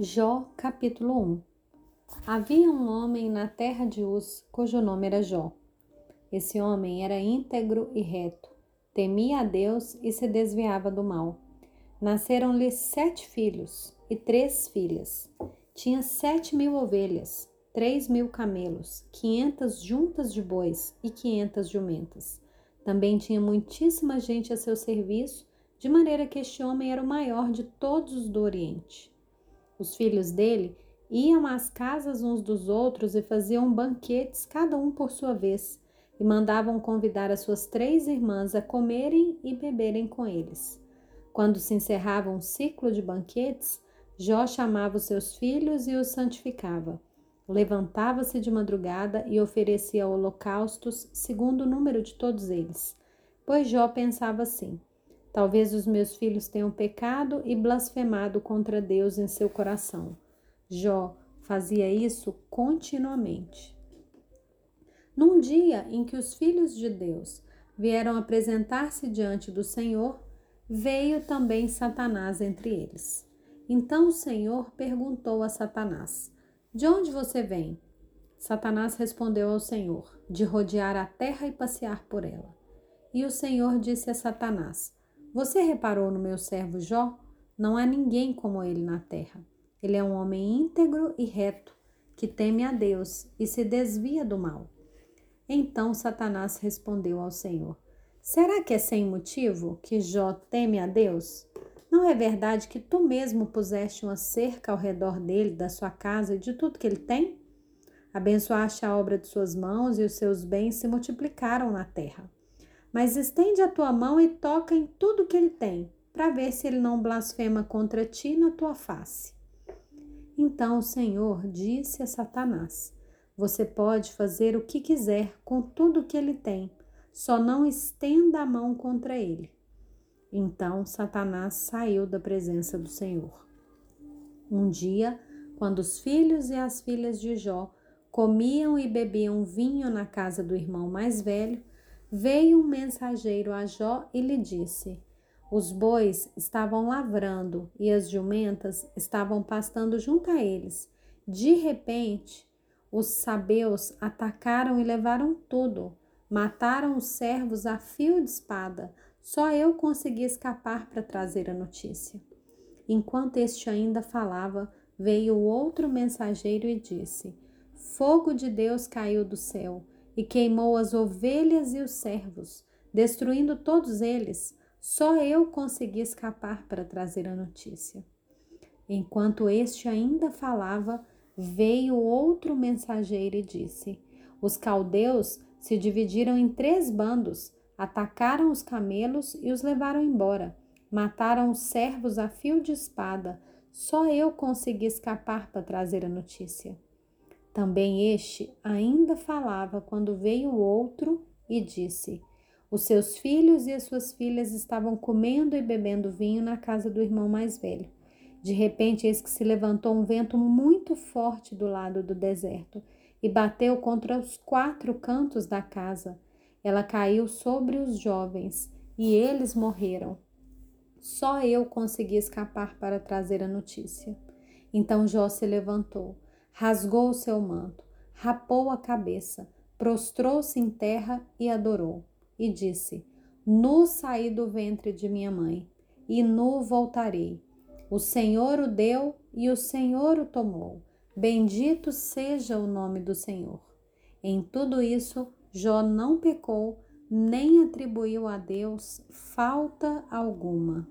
Jó, capítulo 1 Havia um homem na terra de Uz, cujo nome era Jó. Esse homem era íntegro e reto, temia a Deus e se desviava do mal. Nasceram-lhe sete filhos e três filhas. Tinha sete mil ovelhas, três mil camelos, quinhentas juntas de bois e quinhentas jumentas. Também tinha muitíssima gente a seu serviço de maneira que este homem era o maior de todos os do Oriente. Os filhos dele iam às casas uns dos outros e faziam banquetes, cada um por sua vez, e mandavam convidar as suas três irmãs a comerem e beberem com eles. Quando se encerrava um ciclo de banquetes, Jó chamava os seus filhos e os santificava. Levantava-se de madrugada e oferecia holocaustos segundo o número de todos eles. Pois Jó pensava assim: Talvez os meus filhos tenham pecado e blasfemado contra Deus em seu coração. Jó fazia isso continuamente. Num dia em que os filhos de Deus vieram apresentar-se diante do Senhor, veio também Satanás entre eles. Então o Senhor perguntou a Satanás: De onde você vem? Satanás respondeu ao Senhor: De rodear a terra e passear por ela. E o Senhor disse a Satanás: você reparou no meu servo Jó? Não há ninguém como ele na terra. Ele é um homem íntegro e reto, que teme a Deus e se desvia do mal. Então Satanás respondeu ao Senhor: Será que é sem motivo que Jó teme a Deus? Não é verdade que tu mesmo puseste uma cerca ao redor dele, da sua casa e de tudo que ele tem? Abençoaste a obra de suas mãos e os seus bens se multiplicaram na terra. Mas estende a tua mão e toca em tudo que ele tem, para ver se ele não blasfema contra ti na tua face. Então o Senhor disse a Satanás: Você pode fazer o que quiser com tudo que ele tem, só não estenda a mão contra ele. Então Satanás saiu da presença do Senhor. Um dia, quando os filhos e as filhas de Jó comiam e bebiam vinho na casa do irmão mais velho, Veio um mensageiro a Jó e lhe disse: Os bois estavam lavrando e as jumentas estavam pastando junto a eles. De repente, os sabeus atacaram e levaram tudo. Mataram os servos a fio de espada. Só eu consegui escapar para trazer a notícia. Enquanto este ainda falava, veio outro mensageiro e disse: Fogo de Deus caiu do céu e queimou as ovelhas e os servos, destruindo todos eles. Só eu consegui escapar para trazer a notícia. Enquanto este ainda falava, veio outro mensageiro e disse: Os caldeus se dividiram em três bandos, atacaram os camelos e os levaram embora. Mataram os servos a fio de espada. Só eu consegui escapar para trazer a notícia. Também este ainda falava quando veio outro e disse: Os seus filhos e as suas filhas estavam comendo e bebendo vinho na casa do irmão mais velho. De repente, eis que se levantou um vento muito forte do lado do deserto e bateu contra os quatro cantos da casa. Ela caiu sobre os jovens e eles morreram. Só eu consegui escapar para trazer a notícia. Então Jó se levantou rasgou o seu manto, rapou a cabeça, prostrou-se em terra e adorou, e disse: Nu saí do ventre de minha mãe, e nu voltarei. O Senhor o deu e o Senhor o tomou. Bendito seja o nome do Senhor. Em tudo isso, Jó não pecou, nem atribuiu a Deus falta alguma.